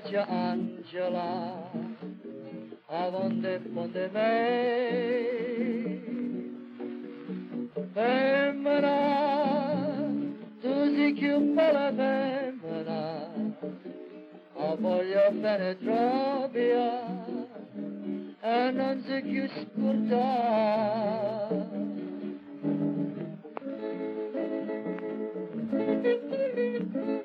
faccia Angela, avonde ponte me. Femmina, tu sei più bella femmina, ho voglio bene troppo e non sei più scordata. Femmina,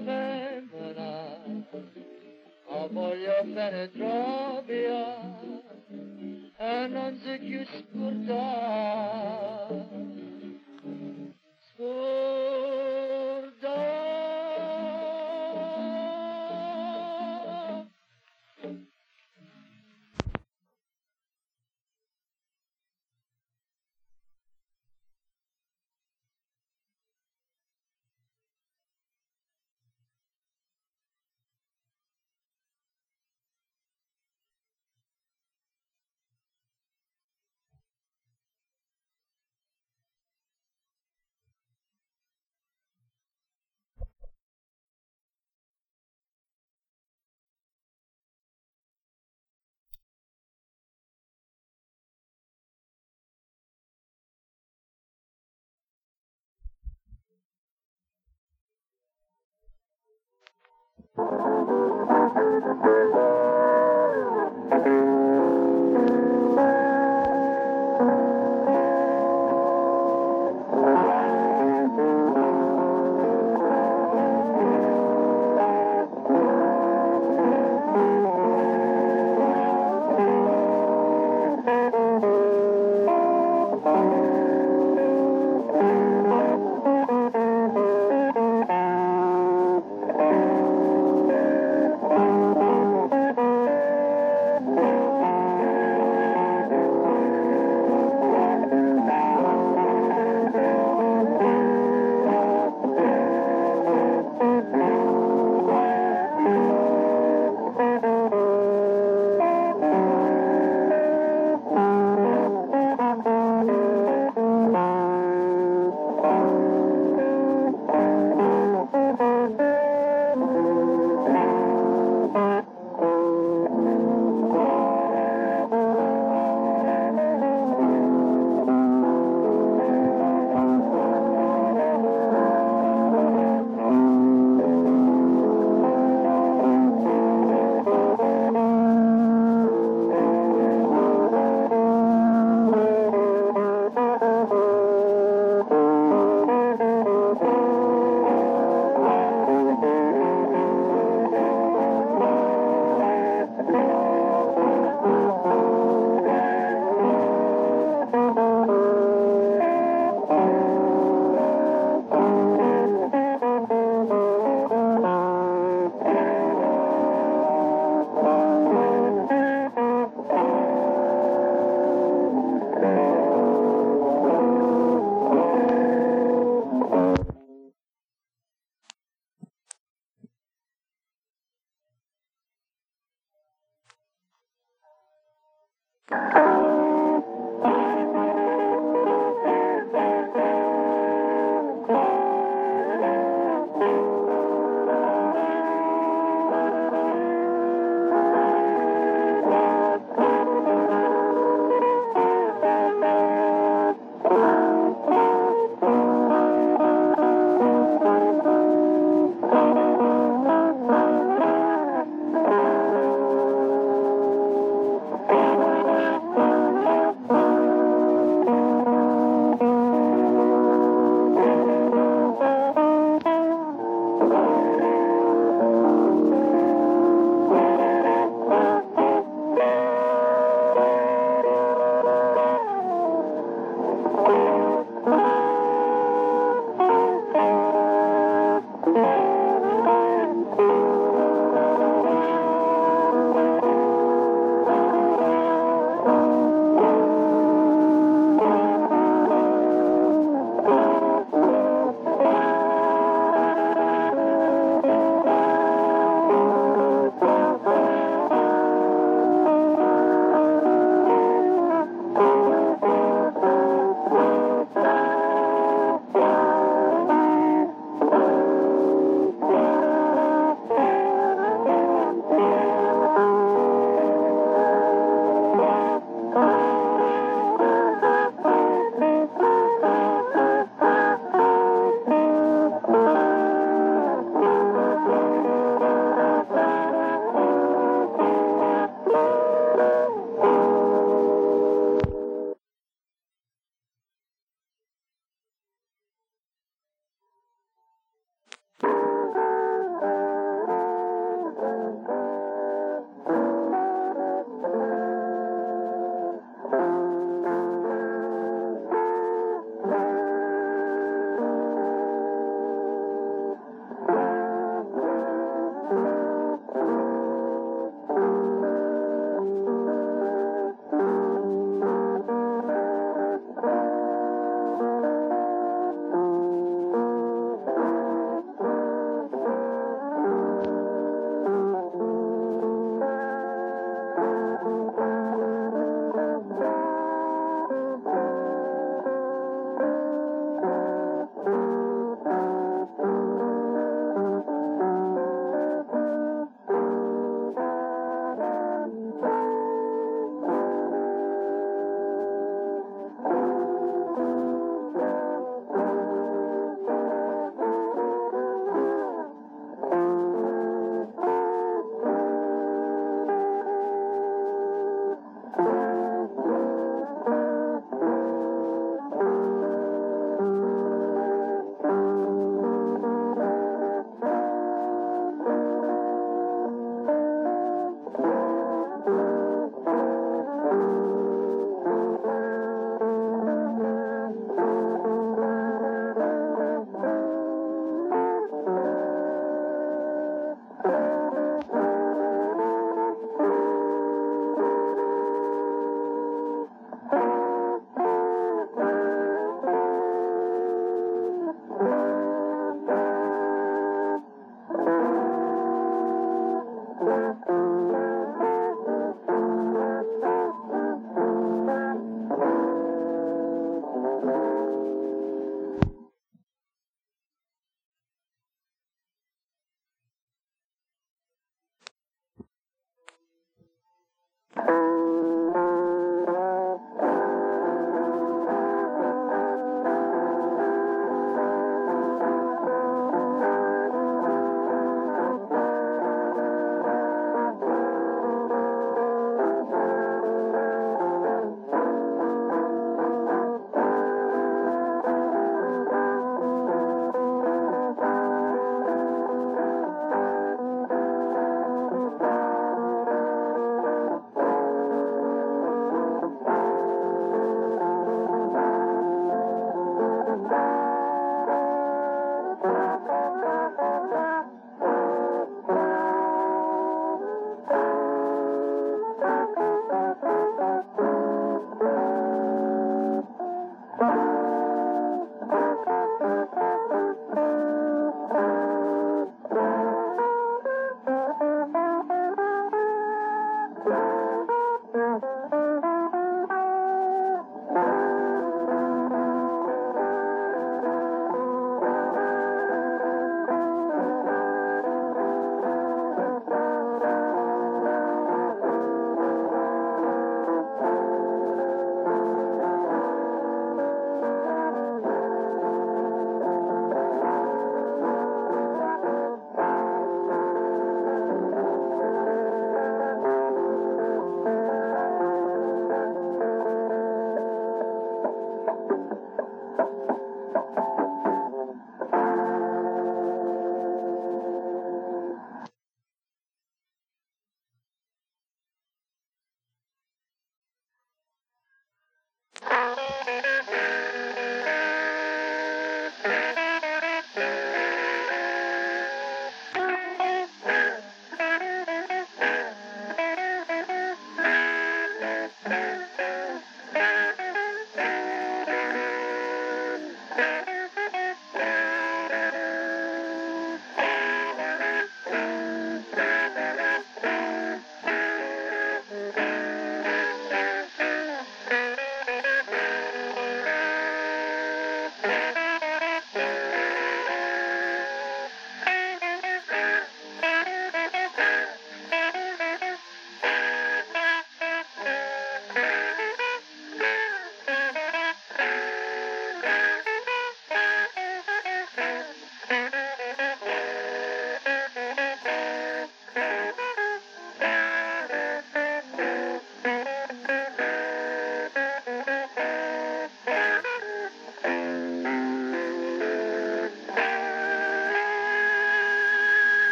femmina, ho voglio bene troppo e non sei più. Scordata.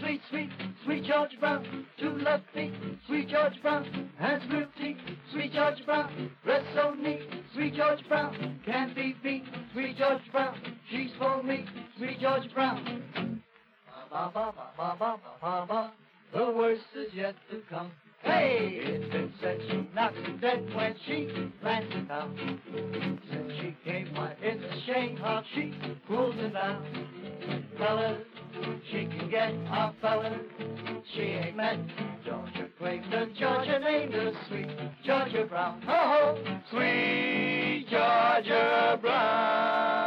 Sweet, sweet, sweet, George Brown, two left feet, sweet George Brown, has real teeth, sweet George Brown, dress so neat, sweet George Brown, can't be beat, sweet George Brown, she's for me, sweet George Brown. Ba ba ba ba ba ba ba ba, the worst is yet to come. Hey, it's been said she knocks him dead when she lands in town. Since she came, why it's a shame how she cools him down. Fellas, she can get our fellas. She ain't met Georgia the Georgia named her sweet Georgia Brown. Oh, ho, sweet Georgia Brown.